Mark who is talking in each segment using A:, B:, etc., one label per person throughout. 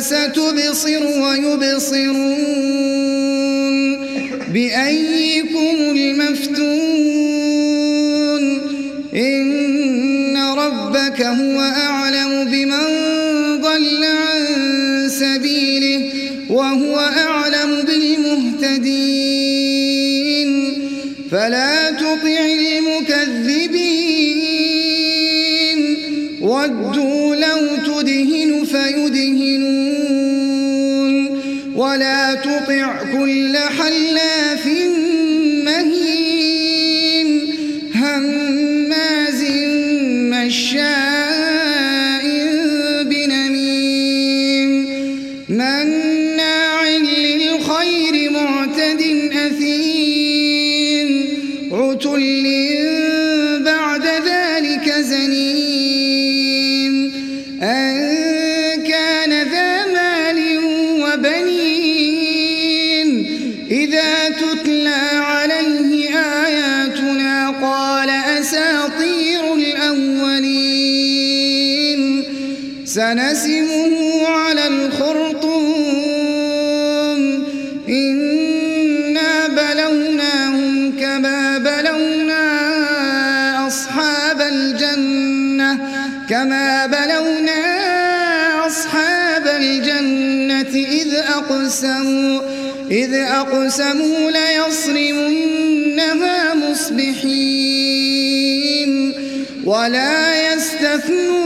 A: فستبصر ويبصرون بأيكم المفتون إن ربك هو أعلم بمن ضل عن سبيله وهو أعلم بالمهتدين فلا لو تدهن فيدهنون ولا تطع كل حلاف سنسمه على الخرطوم. إنا بلوناهم كما بلونا أصحاب الجنة كما بلونا أصحاب الجنة إذ أقسموا إذ أقسموا ليصرمنها مصبحين. ولا يستثنون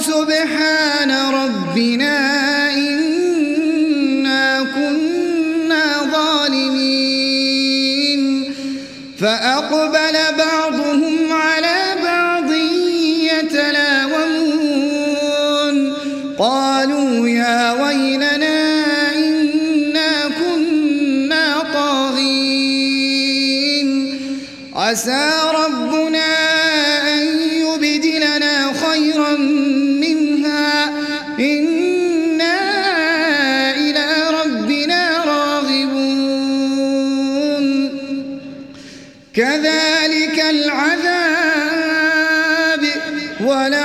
A: سبحان ربنا إنا كنا ظالمين. فأقبل بعضهم على بعض يتلاومون. قالوا يا ويلنا إنا كنا طاغين. عسى ربنا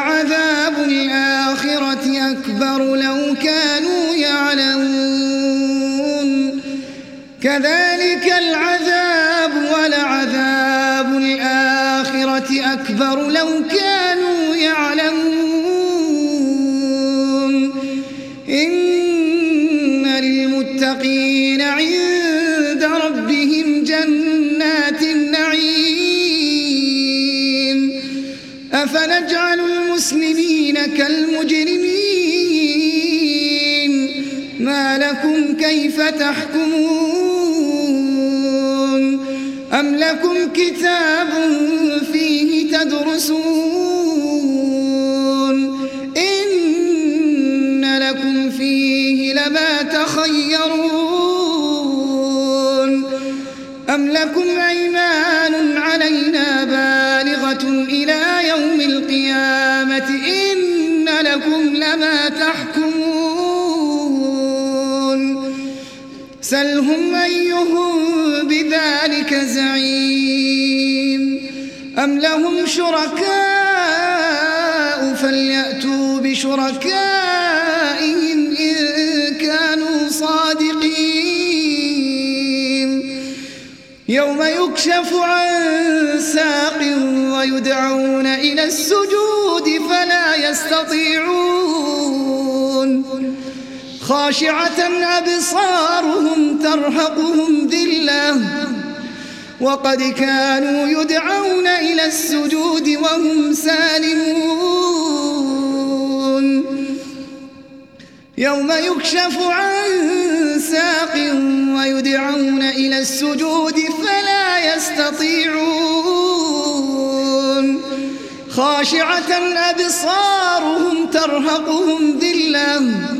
A: ولعذاب الآخرة أكبر لو كانوا يعلمون. كذلك العذاب ولعذاب الآخرة أكبر لو كانوا أفنجعل المسلمين كالمجرمين. ما لكم كيف تحكمون؟ أم لكم كتاب فيه تدرسون؟ إن لكم فيه لما تخيرون. أم لكم سلهم أيهم بذلك زعيم. أم لهم شركاء فليأتوا بشركائهم إن كانوا صادقين. يوم يكشف عن ساق ويدعون إلى السجود فلا يستطيعون. خاشعة أبصارهم ترهقهم ذلة وقد كانوا يدعون إلى السجود وهم سالمون. يوم يكشف عن ساق ويدعون إلى السجود فلا يستطيعون. خاشعة أبصارهم ترهقهم ذلة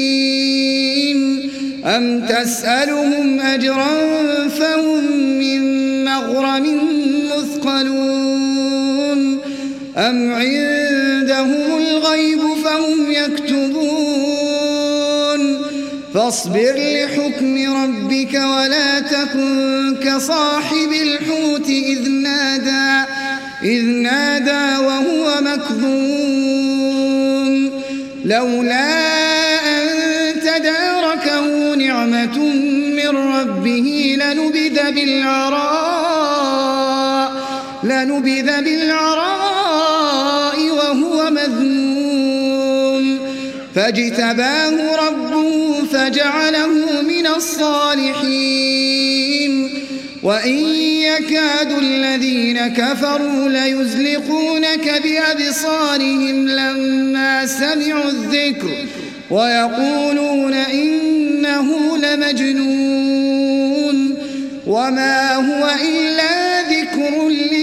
A: أم تسألهم أجرا فهم من مغرم مثقلون أم عندهم الغيب فهم يكتبون فاصبر لحكم ربك ولا تكن كصاحب الحوت إذ نادى إذ نادى وهو مكذوم لولا ربه لنبذ بالعراء لنبذ بالعراء وهو مذموم. فاجتباه ربه فجعله من الصالحين. وإن يكاد الذين كفروا ليزلقونك بأبصارهم لما سمعوا الذكر ويقولون إنه لمجنون. وما هو إلا ذكر لي